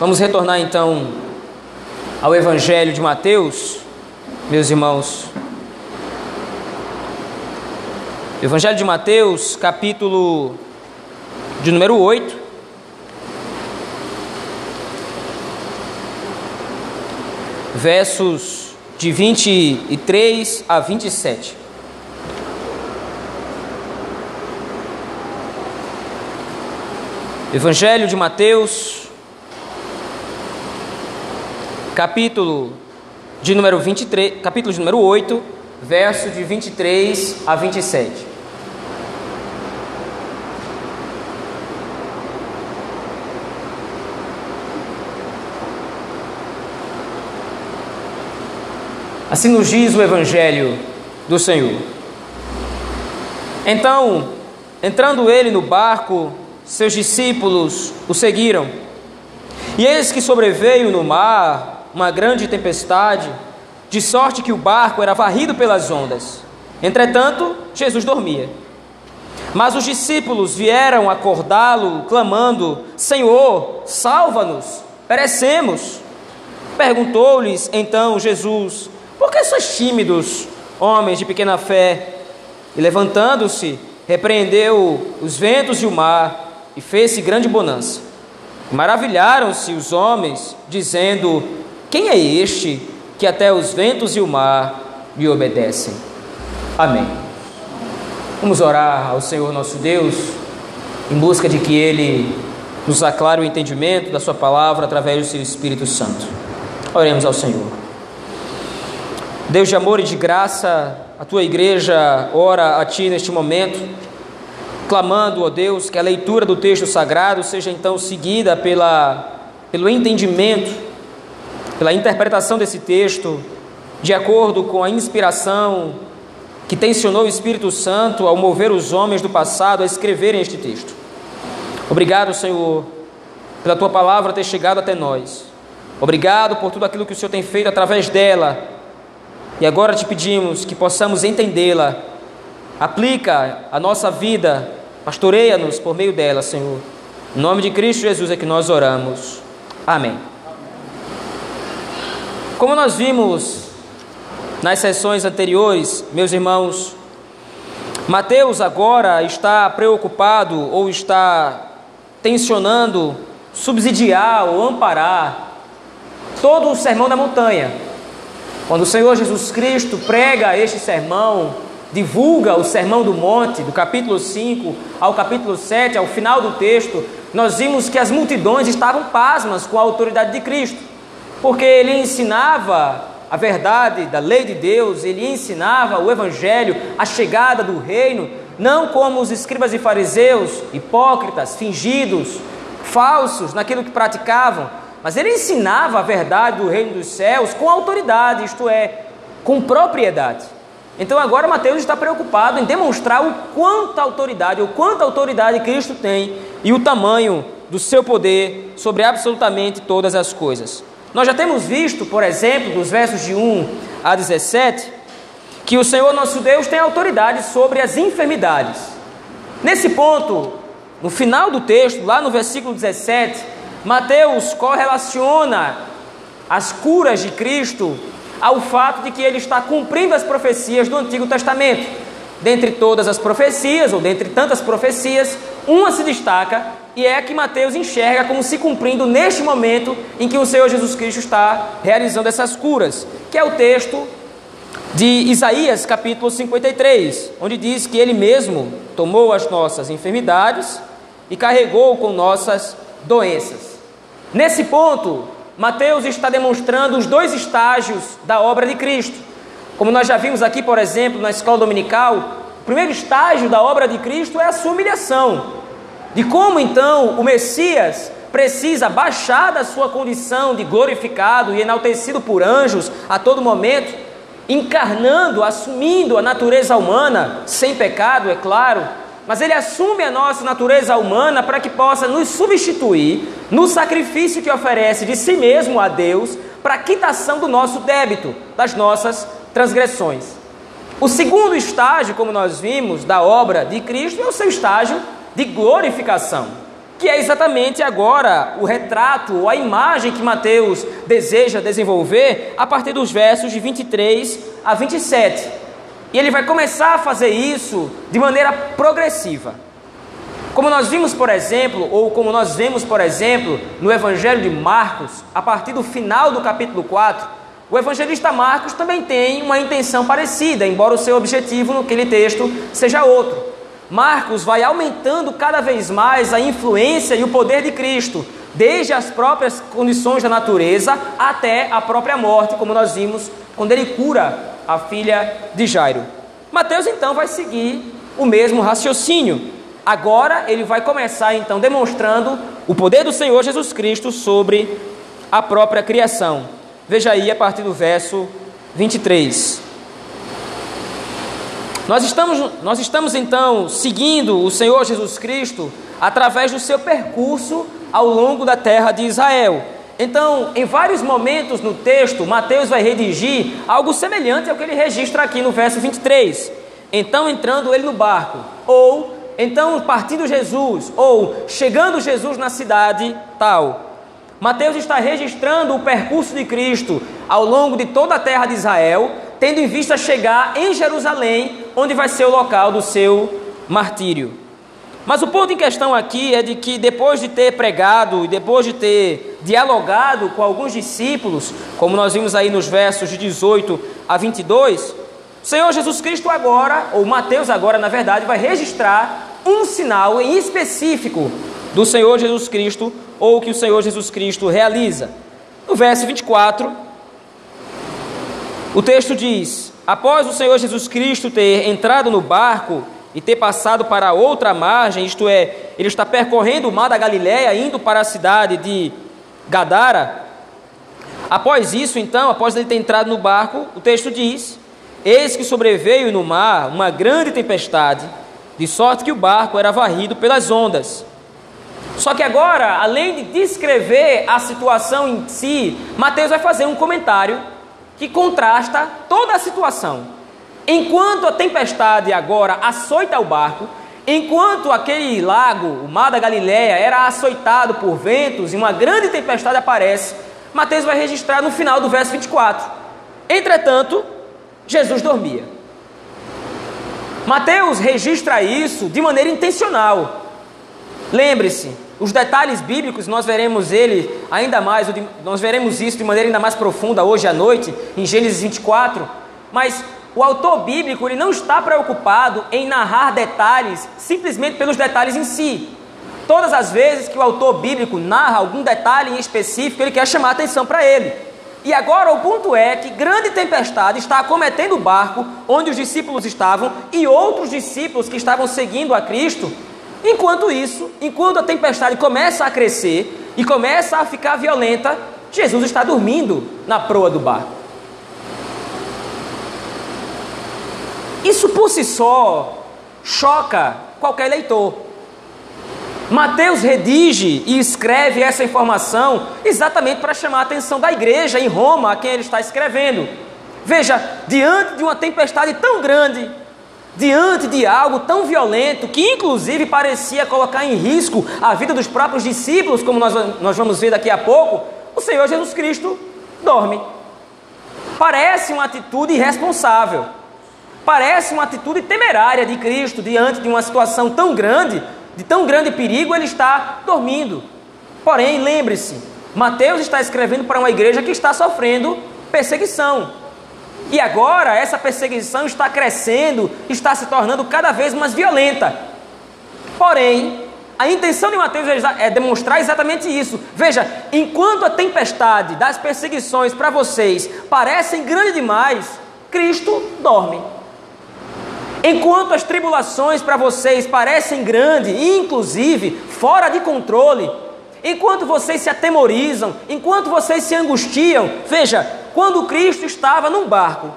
Vamos retornar então ao Evangelho de Mateus, meus irmãos. Evangelho de Mateus, capítulo de número 8. Versos de 23 a 27. Evangelho de Mateus, capítulo de número 23, capítulo de número 8, verso de 23 a 27. Assim nos diz o Evangelho do Senhor. Então, entrando ele no barco, seus discípulos o seguiram. E eis que sobreveio no mar uma grande tempestade, de sorte que o barco era varrido pelas ondas. Entretanto, Jesus dormia. Mas os discípulos vieram acordá-lo, clamando: Senhor, salva-nos, perecemos. Perguntou-lhes então Jesus: Por que sois tímidos, homens de pequena fé? E levantando-se, repreendeu os ventos e o mar e fez-se grande bonança. Maravilharam-se os homens, dizendo: Quem é este que até os ventos e o mar lhe obedecem? Amém. Vamos orar ao Senhor nosso Deus, em busca de que Ele nos aclare o entendimento da Sua palavra através do Seu Espírito Santo. Oremos ao Senhor. Deus de amor e de graça, a tua igreja ora a Ti neste momento clamando, ó Deus, que a leitura do texto sagrado seja então seguida pela, pelo entendimento, pela interpretação desse texto, de acordo com a inspiração que tensionou o Espírito Santo ao mover os homens do passado a escreverem este texto. Obrigado, Senhor, pela tua palavra ter chegado até nós. Obrigado por tudo aquilo que o Senhor tem feito através dela. E agora te pedimos que possamos entendê-la Aplica a nossa vida, pastoreia-nos por meio dela, Senhor. Em nome de Cristo Jesus é que nós oramos. Amém. Como nós vimos nas sessões anteriores, meus irmãos, Mateus agora está preocupado ou está tensionando subsidiar ou amparar todo o sermão da montanha. Quando o Senhor Jesus Cristo prega este sermão, divulga o Sermão do Monte, do capítulo 5 ao capítulo 7, ao final do texto, nós vimos que as multidões estavam pasmas com a autoridade de Cristo, porque ele ensinava a verdade da lei de Deus, ele ensinava o Evangelho, a chegada do reino, não como os escribas e fariseus, hipócritas, fingidos, falsos naquilo que praticavam, mas ele ensinava a verdade do reino dos céus com autoridade, isto é, com propriedade. Então agora Mateus está preocupado em demonstrar o quanta autoridade, o quanta autoridade Cristo tem e o tamanho do seu poder sobre absolutamente todas as coisas. Nós já temos visto, por exemplo, dos versos de 1 a 17, que o Senhor nosso Deus tem autoridade sobre as enfermidades. Nesse ponto, no final do texto, lá no versículo 17, Mateus correlaciona as curas de Cristo ao fato de que ele está cumprindo as profecias do Antigo Testamento. Dentre todas as profecias, ou dentre tantas profecias, uma se destaca e é a que Mateus enxerga como se cumprindo neste momento em que o Senhor Jesus Cristo está realizando essas curas, que é o texto de Isaías capítulo 53, onde diz que ele mesmo tomou as nossas enfermidades e carregou com nossas doenças. Nesse ponto, Mateus está demonstrando os dois estágios da obra de Cristo. Como nós já vimos aqui, por exemplo, na escola dominical, o primeiro estágio da obra de Cristo é a sua humilhação. De como então o Messias precisa baixar da sua condição de glorificado e enaltecido por anjos a todo momento, encarnando, assumindo a natureza humana, sem pecado, é claro, mas ele assume a nossa natureza humana para que possa nos substituir no sacrifício que oferece de si mesmo a Deus para a quitação do nosso débito, das nossas transgressões. O segundo estágio, como nós vimos, da obra de Cristo é o seu estágio de glorificação, que é exatamente agora o retrato ou a imagem que Mateus deseja desenvolver a partir dos versos de 23 a 27. E ele vai começar a fazer isso de maneira progressiva. Como nós vimos, por exemplo, ou como nós vemos, por exemplo, no Evangelho de Marcos, a partir do final do capítulo 4, o evangelista Marcos também tem uma intenção parecida, embora o seu objetivo naquele texto seja outro. Marcos vai aumentando cada vez mais a influência e o poder de Cristo, desde as próprias condições da natureza até a própria morte, como nós vimos quando ele cura a filha de Jairo. Mateus então vai seguir o mesmo raciocínio. Agora ele vai começar então demonstrando o poder do Senhor Jesus Cristo sobre a própria criação. Veja aí a partir do verso 23. Nós estamos, nós estamos então seguindo o Senhor Jesus Cristo através do seu percurso ao longo da terra de Israel. Então, em vários momentos no texto, Mateus vai redigir algo semelhante ao que ele registra aqui no verso 23. Então, entrando ele no barco, ou então partindo Jesus, ou chegando Jesus na cidade tal. Mateus está registrando o percurso de Cristo ao longo de toda a terra de Israel, tendo em vista chegar em Jerusalém, onde vai ser o local do seu martírio. Mas o ponto em questão aqui é de que depois de ter pregado e depois de ter dialogado com alguns discípulos, como nós vimos aí nos versos de 18 a 22, o Senhor Jesus Cristo agora, ou Mateus agora, na verdade, vai registrar um sinal em específico do Senhor Jesus Cristo ou que o Senhor Jesus Cristo realiza. No verso 24, o texto diz: Após o Senhor Jesus Cristo ter entrado no barco e ter passado para outra margem, isto é, ele está percorrendo o mar da Galiléia, indo para a cidade de Gadara. Após isso, então, após ele ter entrado no barco, o texto diz: Eis que sobreveio no mar uma grande tempestade de sorte que o barco era varrido pelas ondas. Só que agora, além de descrever a situação em si, Mateus vai fazer um comentário que contrasta toda a situação. Enquanto a tempestade agora açoita o barco, enquanto aquele lago, o mar da Galileia, era açoitado por ventos e uma grande tempestade aparece, Mateus vai registrar no final do verso 24. Entretanto, Jesus dormia. Mateus registra isso de maneira intencional. Lembre-se, os detalhes bíblicos nós veremos ele ainda mais, nós veremos isso de maneira ainda mais profunda hoje à noite, em Gênesis 24, mas o autor bíblico ele não está preocupado em narrar detalhes simplesmente pelos detalhes em si. Todas as vezes que o autor bíblico narra algum detalhe em específico, ele quer chamar atenção para ele. E agora o ponto é que grande tempestade está acometendo o barco onde os discípulos estavam e outros discípulos que estavam seguindo a Cristo. Enquanto isso, enquanto a tempestade começa a crescer e começa a ficar violenta, Jesus está dormindo na proa do barco. Isso por si só choca qualquer leitor. Mateus redige e escreve essa informação exatamente para chamar a atenção da igreja em Roma, a quem ele está escrevendo. Veja, diante de uma tempestade tão grande, diante de algo tão violento, que inclusive parecia colocar em risco a vida dos próprios discípulos, como nós, nós vamos ver daqui a pouco, o Senhor Jesus Cristo dorme. Parece uma atitude irresponsável, parece uma atitude temerária de Cristo diante de uma situação tão grande de tão grande perigo, ele está dormindo. Porém, lembre-se, Mateus está escrevendo para uma igreja que está sofrendo perseguição. E agora essa perseguição está crescendo, está se tornando cada vez mais violenta. Porém, a intenção de Mateus é demonstrar exatamente isso. Veja, enquanto a tempestade das perseguições para vocês parecem grande demais, Cristo dorme. Enquanto as tribulações para vocês parecem grandes, inclusive fora de controle, enquanto vocês se atemorizam, enquanto vocês se angustiam, veja, quando Cristo estava num barco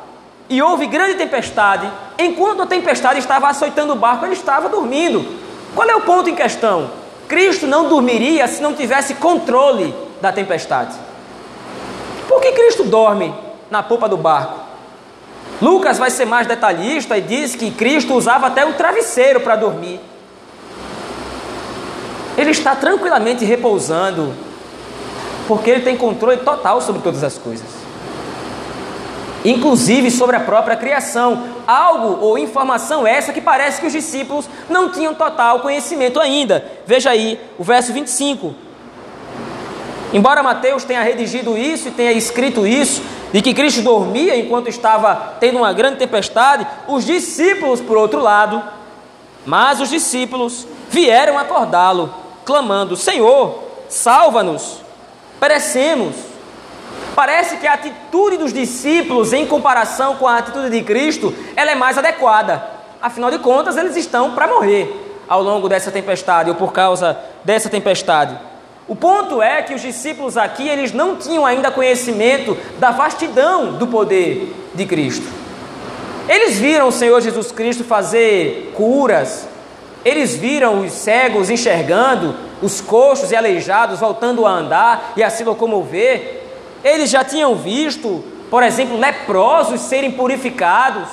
e houve grande tempestade, enquanto a tempestade estava açoitando o barco, ele estava dormindo. Qual é o ponto em questão? Cristo não dormiria se não tivesse controle da tempestade. Por que Cristo dorme na popa do barco? Lucas vai ser mais detalhista e diz que Cristo usava até um travesseiro para dormir. Ele está tranquilamente repousando, porque ele tem controle total sobre todas as coisas, inclusive sobre a própria criação. Algo ou informação essa que parece que os discípulos não tinham total conhecimento ainda. Veja aí o verso 25. Embora Mateus tenha redigido isso e tenha escrito isso, de que Cristo dormia enquanto estava tendo uma grande tempestade, os discípulos, por outro lado, mas os discípulos vieram acordá-lo, clamando: Senhor, salva-nos, perecemos. Parece que a atitude dos discípulos em comparação com a atitude de Cristo, ela é mais adequada. Afinal de contas, eles estão para morrer ao longo dessa tempestade ou por causa dessa tempestade. O ponto é que os discípulos aqui, eles não tinham ainda conhecimento da vastidão do poder de Cristo. Eles viram o Senhor Jesus Cristo fazer curas, eles viram os cegos enxergando, os coxos e aleijados voltando a andar e a se locomover. Eles já tinham visto, por exemplo, leprosos serem purificados.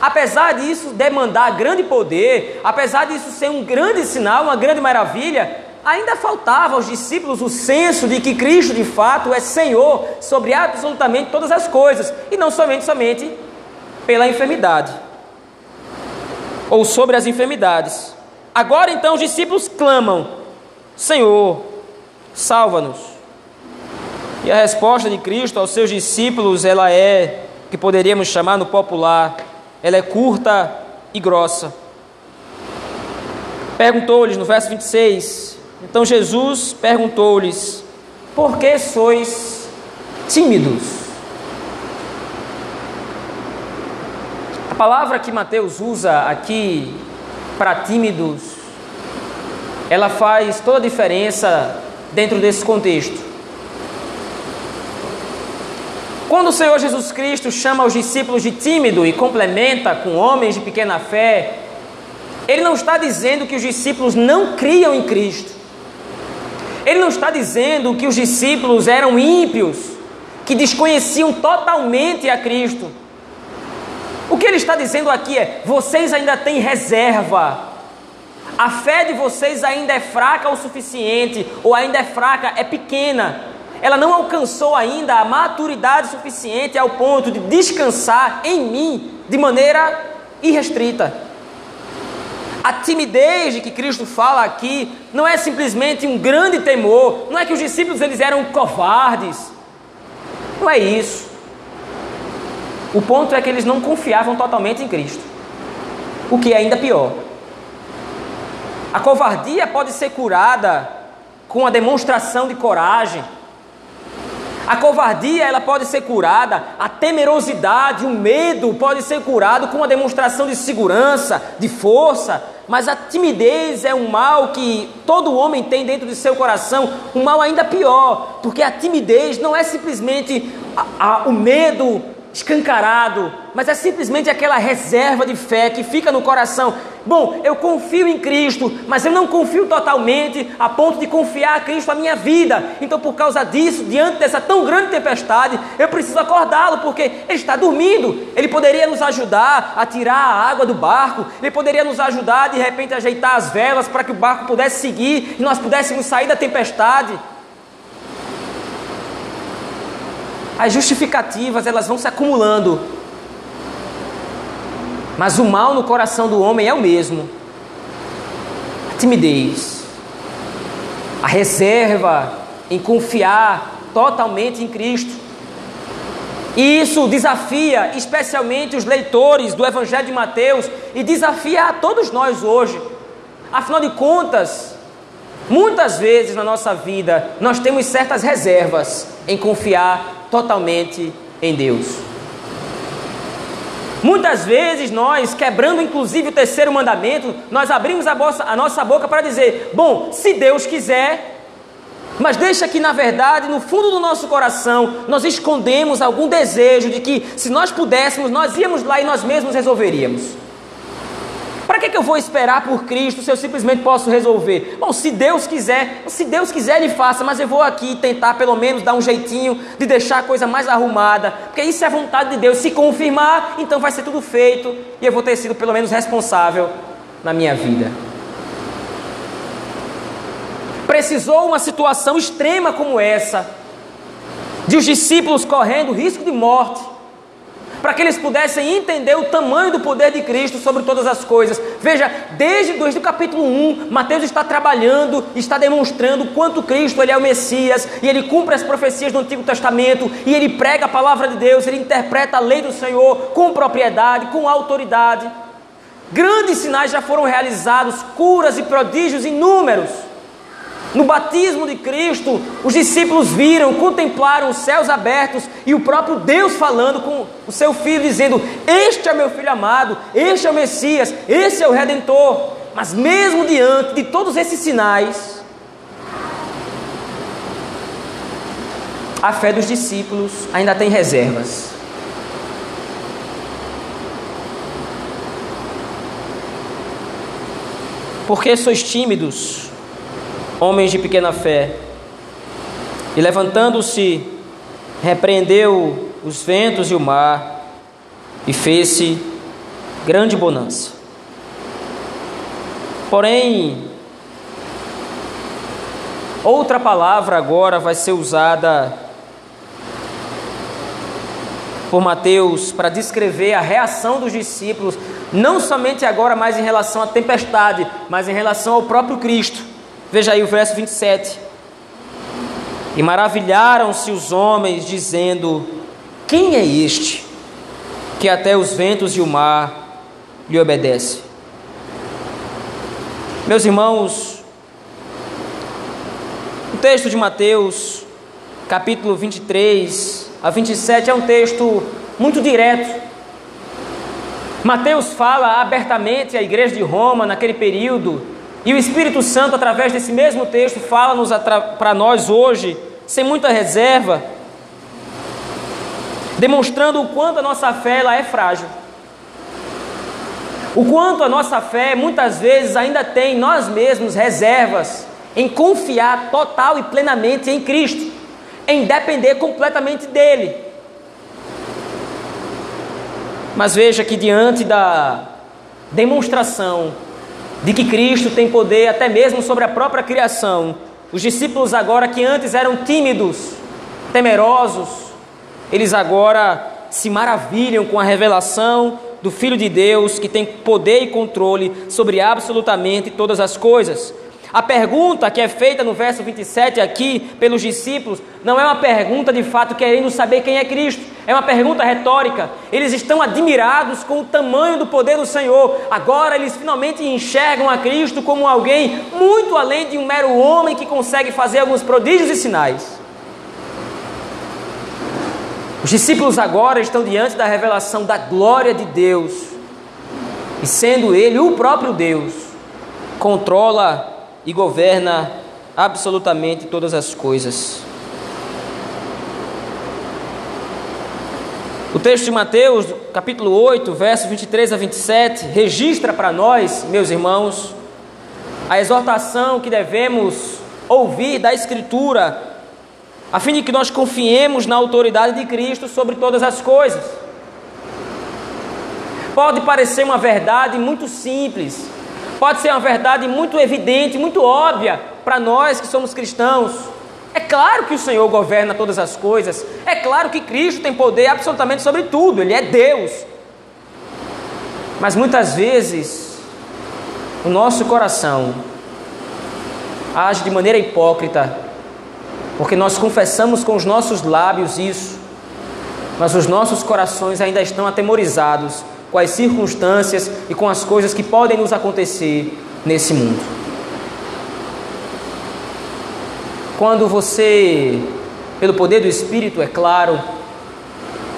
Apesar disso demandar grande poder, apesar disso ser um grande sinal, uma grande maravilha, ainda faltava aos discípulos o senso de que Cristo de fato é Senhor sobre absolutamente todas as coisas e não somente somente pela enfermidade ou sobre as enfermidades. Agora então os discípulos clamam: Senhor, salva-nos. E a resposta de Cristo aos seus discípulos, ela é que poderíamos chamar no popular, ela é curta e grossa. Perguntou-lhes no verso 26: então Jesus perguntou-lhes: Por que sois tímidos? A palavra que Mateus usa aqui para tímidos, ela faz toda a diferença dentro desse contexto. Quando o Senhor Jesus Cristo chama os discípulos de tímido e complementa com homens de pequena fé, ele não está dizendo que os discípulos não criam em Cristo. Ele não está dizendo que os discípulos eram ímpios, que desconheciam totalmente a Cristo. O que ele está dizendo aqui é: vocês ainda têm reserva. A fé de vocês ainda é fraca o suficiente, ou ainda é fraca, é pequena. Ela não alcançou ainda a maturidade suficiente ao ponto de descansar em mim de maneira irrestrita. A timidez de que Cristo fala aqui não é simplesmente um grande temor, não é que os discípulos eles eram covardes. Não é isso. O ponto é que eles não confiavam totalmente em Cristo. O que é ainda pior. A covardia pode ser curada com a demonstração de coragem. A covardia ela pode ser curada, a temerosidade, o medo pode ser curado com uma demonstração de segurança, de força, mas a timidez é um mal que todo homem tem dentro de seu coração, um mal ainda pior, porque a timidez não é simplesmente a, a, o medo escancarado, mas é simplesmente aquela reserva de fé que fica no coração. Bom, eu confio em Cristo, mas eu não confio totalmente a ponto de confiar a Cristo a minha vida. Então, por causa disso, diante dessa tão grande tempestade, eu preciso acordá-lo, porque ele está dormindo. Ele poderia nos ajudar a tirar a água do barco, ele poderia nos ajudar de repente a ajeitar as velas para que o barco pudesse seguir e nós pudéssemos sair da tempestade. As justificativas elas vão se acumulando. Mas o mal no coração do homem é o mesmo. A timidez, a reserva em confiar totalmente em Cristo. E isso desafia especialmente os leitores do Evangelho de Mateus e desafia a todos nós hoje. Afinal de contas, muitas vezes na nossa vida nós temos certas reservas em confiar totalmente em Deus. Muitas vezes nós, quebrando inclusive o terceiro mandamento, nós abrimos a, nossa, a nossa boca para dizer: bom, se Deus quiser, mas deixa que na verdade, no fundo do nosso coração, nós escondemos algum desejo de que, se nós pudéssemos, nós íamos lá e nós mesmos resolveríamos. Para que, que eu vou esperar por Cristo se eu simplesmente posso resolver? Bom, se Deus quiser, se Deus quiser, Ele faça, mas eu vou aqui tentar pelo menos dar um jeitinho de deixar a coisa mais arrumada, porque isso é a vontade de Deus. Se confirmar, então vai ser tudo feito e eu vou ter sido pelo menos responsável na minha vida. Precisou uma situação extrema como essa, de os discípulos correndo risco de morte, para que eles pudessem entender o tamanho do poder de Cristo sobre todas as coisas. Veja, desde, desde o capítulo 1, Mateus está trabalhando, está demonstrando quanto Cristo ele é o Messias, e ele cumpre as profecias do Antigo Testamento, e ele prega a palavra de Deus, ele interpreta a lei do Senhor com propriedade, com autoridade. Grandes sinais já foram realizados, curas e prodígios inúmeros. No batismo de Cristo, os discípulos viram, contemplaram os céus abertos e o próprio Deus falando com o seu filho, dizendo: Este é meu filho amado, este é o Messias, esse é o Redentor. Mas, mesmo diante de todos esses sinais, a fé dos discípulos ainda tem reservas. Por que sois tímidos? Homens de pequena fé. E levantando-se, repreendeu os ventos e o mar, e fez-se grande bonança. Porém, outra palavra agora vai ser usada por Mateus para descrever a reação dos discípulos, não somente agora, mas em relação à tempestade, mas em relação ao próprio Cristo. Veja aí o verso 27. E maravilharam-se os homens, dizendo: Quem é este que até os ventos e o mar lhe obedecem? Meus irmãos, o texto de Mateus, capítulo 23 a 27, é um texto muito direto. Mateus fala abertamente à igreja de Roma naquele período e o Espírito Santo, através desse mesmo texto, fala-nos para nós hoje, sem muita reserva, demonstrando o quanto a nossa fé ela é frágil. O quanto a nossa fé muitas vezes ainda tem nós mesmos reservas em confiar total e plenamente em Cristo, em depender completamente dele. Mas veja que diante da demonstração de que Cristo tem poder até mesmo sobre a própria criação. Os discípulos, agora que antes eram tímidos, temerosos, eles agora se maravilham com a revelação do Filho de Deus que tem poder e controle sobre absolutamente todas as coisas. A pergunta que é feita no verso 27 aqui pelos discípulos não é uma pergunta de fato querendo saber quem é Cristo, é uma pergunta retórica. Eles estão admirados com o tamanho do poder do Senhor. Agora eles finalmente enxergam a Cristo como alguém muito além de um mero homem que consegue fazer alguns prodígios e sinais. Os discípulos agora estão diante da revelação da glória de Deus, e sendo Ele o próprio Deus, controla e governa absolutamente todas as coisas. O texto de Mateus, capítulo 8, versos 23 a 27, registra para nós, meus irmãos, a exortação que devemos ouvir da Escritura, a fim de que nós confiemos na autoridade de Cristo sobre todas as coisas. Pode parecer uma verdade muito simples, Pode ser uma verdade muito evidente, muito óbvia para nós que somos cristãos. É claro que o Senhor governa todas as coisas. É claro que Cristo tem poder absolutamente sobre tudo. Ele é Deus. Mas muitas vezes o nosso coração age de maneira hipócrita, porque nós confessamos com os nossos lábios isso, mas os nossos corações ainda estão atemorizados com as circunstâncias e com as coisas que podem nos acontecer nesse mundo. Quando você, pelo poder do Espírito, é claro,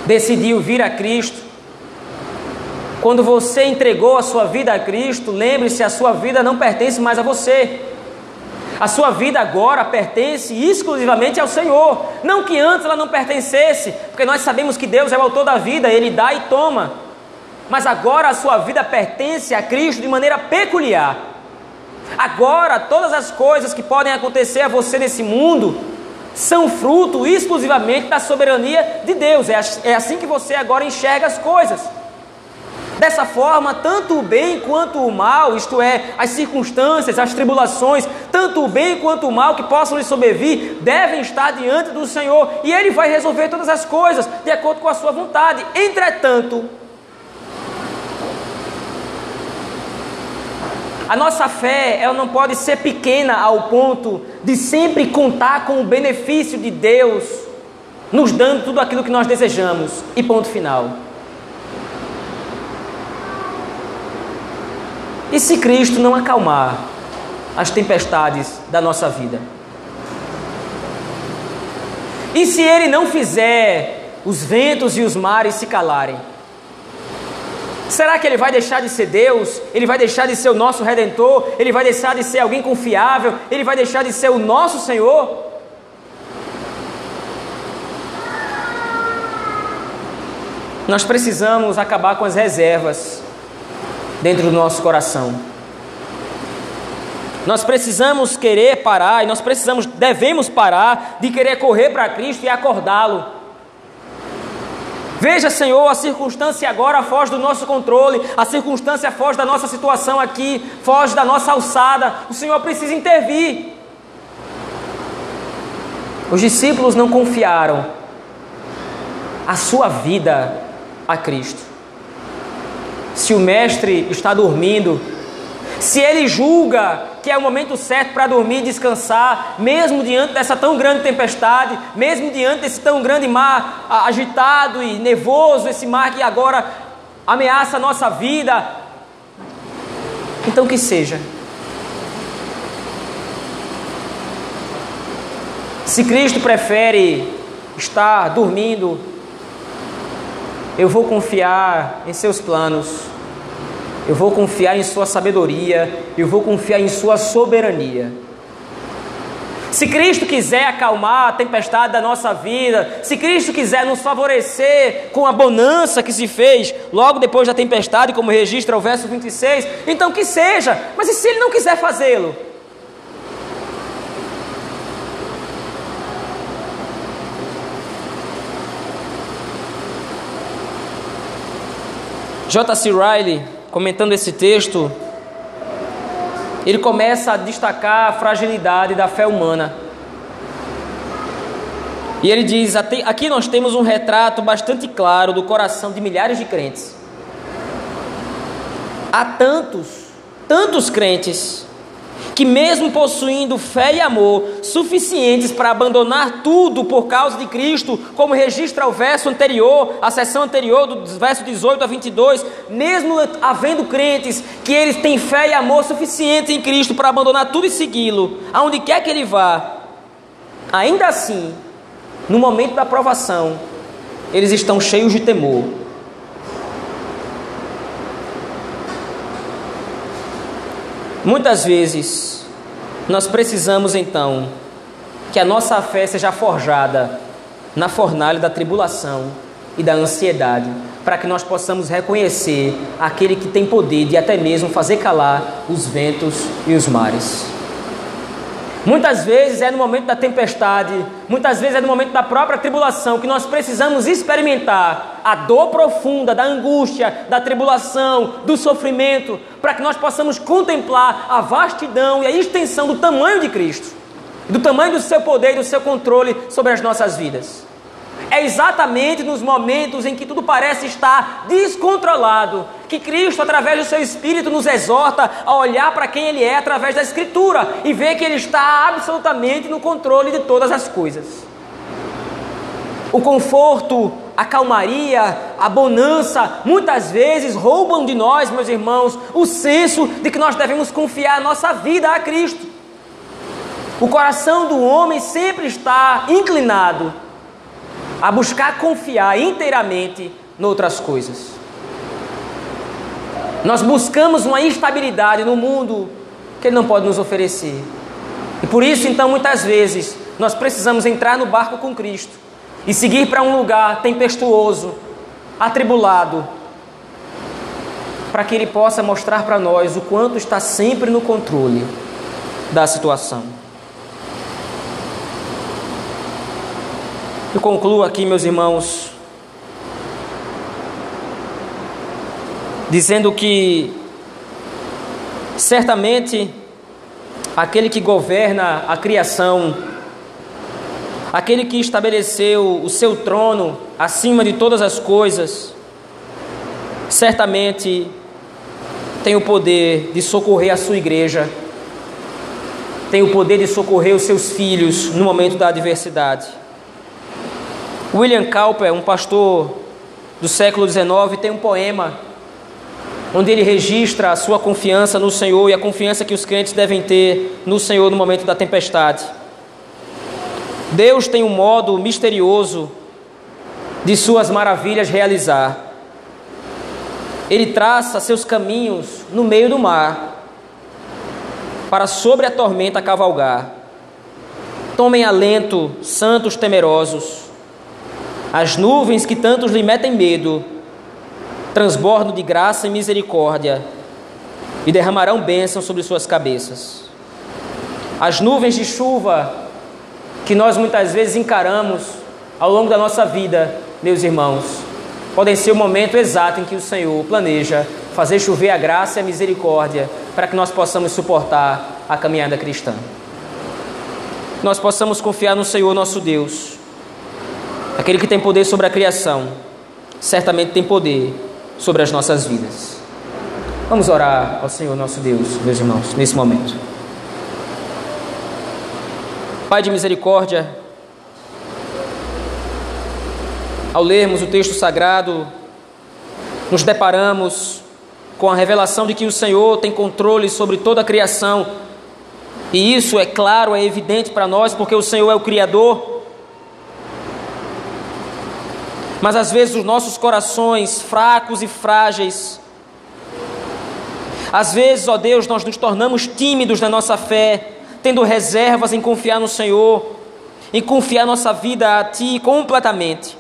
decidiu vir a Cristo, quando você entregou a sua vida a Cristo, lembre-se, a sua vida não pertence mais a você. A sua vida agora pertence exclusivamente ao Senhor. Não que antes ela não pertencesse, porque nós sabemos que Deus é o autor da vida, Ele dá e toma mas agora a sua vida pertence a Cristo de maneira peculiar. Agora, todas as coisas que podem acontecer a você nesse mundo são fruto exclusivamente da soberania de Deus. É, é assim que você agora enxerga as coisas. Dessa forma, tanto o bem quanto o mal, isto é, as circunstâncias, as tribulações, tanto o bem quanto o mal que possam lhe sobrevir, devem estar diante do Senhor e Ele vai resolver todas as coisas de acordo com a sua vontade. Entretanto, a nossa fé ela não pode ser pequena ao ponto de sempre contar com o benefício de Deus nos dando tudo aquilo que nós desejamos. E ponto final. E se Cristo não acalmar as tempestades da nossa vida? E se Ele não fizer os ventos e os mares se calarem? Será que ele vai deixar de ser Deus? Ele vai deixar de ser o nosso redentor? Ele vai deixar de ser alguém confiável? Ele vai deixar de ser o nosso Senhor? Nós precisamos acabar com as reservas dentro do nosso coração. Nós precisamos querer parar e nós precisamos, devemos parar de querer correr para Cristo e acordá-lo. Veja, Senhor, a circunstância agora foge do nosso controle, a circunstância foge da nossa situação aqui, foge da nossa alçada. O Senhor precisa intervir. Os discípulos não confiaram a sua vida a Cristo. Se o mestre está dormindo, se ele julga que é o momento certo para dormir e descansar, mesmo diante dessa tão grande tempestade, mesmo diante desse tão grande mar agitado e nervoso, esse mar que agora ameaça a nossa vida, então que seja. Se Cristo prefere estar dormindo eu vou confiar em seus planos, eu vou confiar em sua sabedoria, eu vou confiar em sua soberania. Se Cristo quiser acalmar a tempestade da nossa vida, se Cristo quiser nos favorecer com a bonança que se fez logo depois da tempestade, como registra o verso 26, então que seja, mas e se Ele não quiser fazê-lo? J.C. Riley, comentando esse texto, ele começa a destacar a fragilidade da fé humana. E ele diz: aqui nós temos um retrato bastante claro do coração de milhares de crentes. Há tantos, tantos crentes que, mesmo possuindo fé e amor suficientes para abandonar tudo por causa de Cristo, como registra o verso anterior, a sessão anterior, do verso 18 a 22, mesmo havendo crentes que eles têm fé e amor suficiente em Cristo para abandonar tudo e segui-lo, aonde quer que ele vá, ainda assim, no momento da provação, eles estão cheios de temor. Muitas vezes, nós precisamos então que a nossa fé seja forjada na fornalha da tribulação e da ansiedade, para que nós possamos reconhecer aquele que tem poder de até mesmo fazer calar os ventos e os mares. Muitas vezes é no momento da tempestade, muitas vezes é no momento da própria tribulação que nós precisamos experimentar a dor profunda da angústia, da tribulação, do sofrimento, para que nós possamos contemplar a vastidão e a extensão do tamanho de Cristo, do tamanho do seu poder e do seu controle sobre as nossas vidas. É exatamente nos momentos em que tudo parece estar descontrolado que Cristo, através do seu Espírito, nos exorta a olhar para quem Ele é através da Escritura e ver que Ele está absolutamente no controle de todas as coisas. O conforto, a calmaria, a bonança, muitas vezes roubam de nós, meus irmãos, o senso de que nós devemos confiar a nossa vida a Cristo. O coração do homem sempre está inclinado a buscar confiar inteiramente noutras coisas. Nós buscamos uma estabilidade no mundo que Ele não pode nos oferecer. E por isso, então, muitas vezes, nós precisamos entrar no barco com Cristo e seguir para um lugar tempestuoso, atribulado, para que Ele possa mostrar para nós o quanto está sempre no controle da situação. Eu concluo aqui, meus irmãos, dizendo que certamente aquele que governa a criação, aquele que estabeleceu o seu trono acima de todas as coisas, certamente tem o poder de socorrer a sua igreja, tem o poder de socorrer os seus filhos no momento da adversidade. William Cowper, um pastor do século XIX, tem um poema onde ele registra a sua confiança no Senhor e a confiança que os crentes devem ter no Senhor no momento da tempestade. Deus tem um modo misterioso de suas maravilhas realizar. Ele traça seus caminhos no meio do mar, para sobre a tormenta cavalgar. Tomem alento, santos temerosos. As nuvens que tantos lhe metem medo, transbordo de graça e misericórdia, e derramarão bênção sobre suas cabeças. As nuvens de chuva que nós muitas vezes encaramos ao longo da nossa vida, meus irmãos, podem ser o momento exato em que o Senhor planeja fazer chover a graça e a misericórdia para que nós possamos suportar a caminhada cristã. Nós possamos confiar no Senhor nosso Deus, aquele que tem poder sobre a criação, certamente tem poder sobre as nossas vidas. Vamos orar ao Senhor nosso Deus, meus irmãos, nesse momento. Pai de misericórdia, ao lermos o texto sagrado, nos deparamos com a revelação de que o Senhor tem controle sobre toda a criação. E isso é claro, é evidente para nós, porque o Senhor é o Criador. Mas às vezes os nossos corações fracos e frágeis, às vezes, ó Deus, nós nos tornamos tímidos na nossa fé, tendo reservas em confiar no Senhor, em confiar nossa vida a Ti completamente.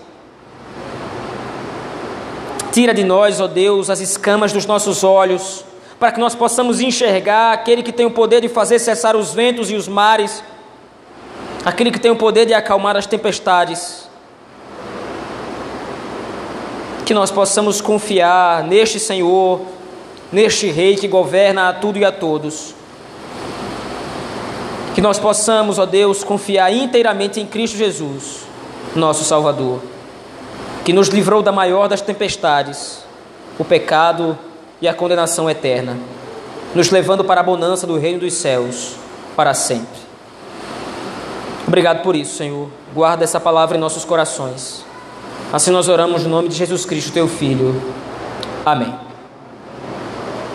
Tira de nós, ó Deus, as escamas dos nossos olhos, para que nós possamos enxergar aquele que tem o poder de fazer cessar os ventos e os mares, aquele que tem o poder de acalmar as tempestades. Que nós possamos confiar neste Senhor, neste Rei que governa a tudo e a todos. Que nós possamos, ó Deus, confiar inteiramente em Cristo Jesus, nosso Salvador que nos livrou da maior das tempestades, o pecado e a condenação eterna, nos levando para a bonança do reino dos céus para sempre. Obrigado por isso, Senhor. Guarda essa palavra em nossos corações. Assim nós oramos no nome de Jesus Cristo, teu Filho. Amém.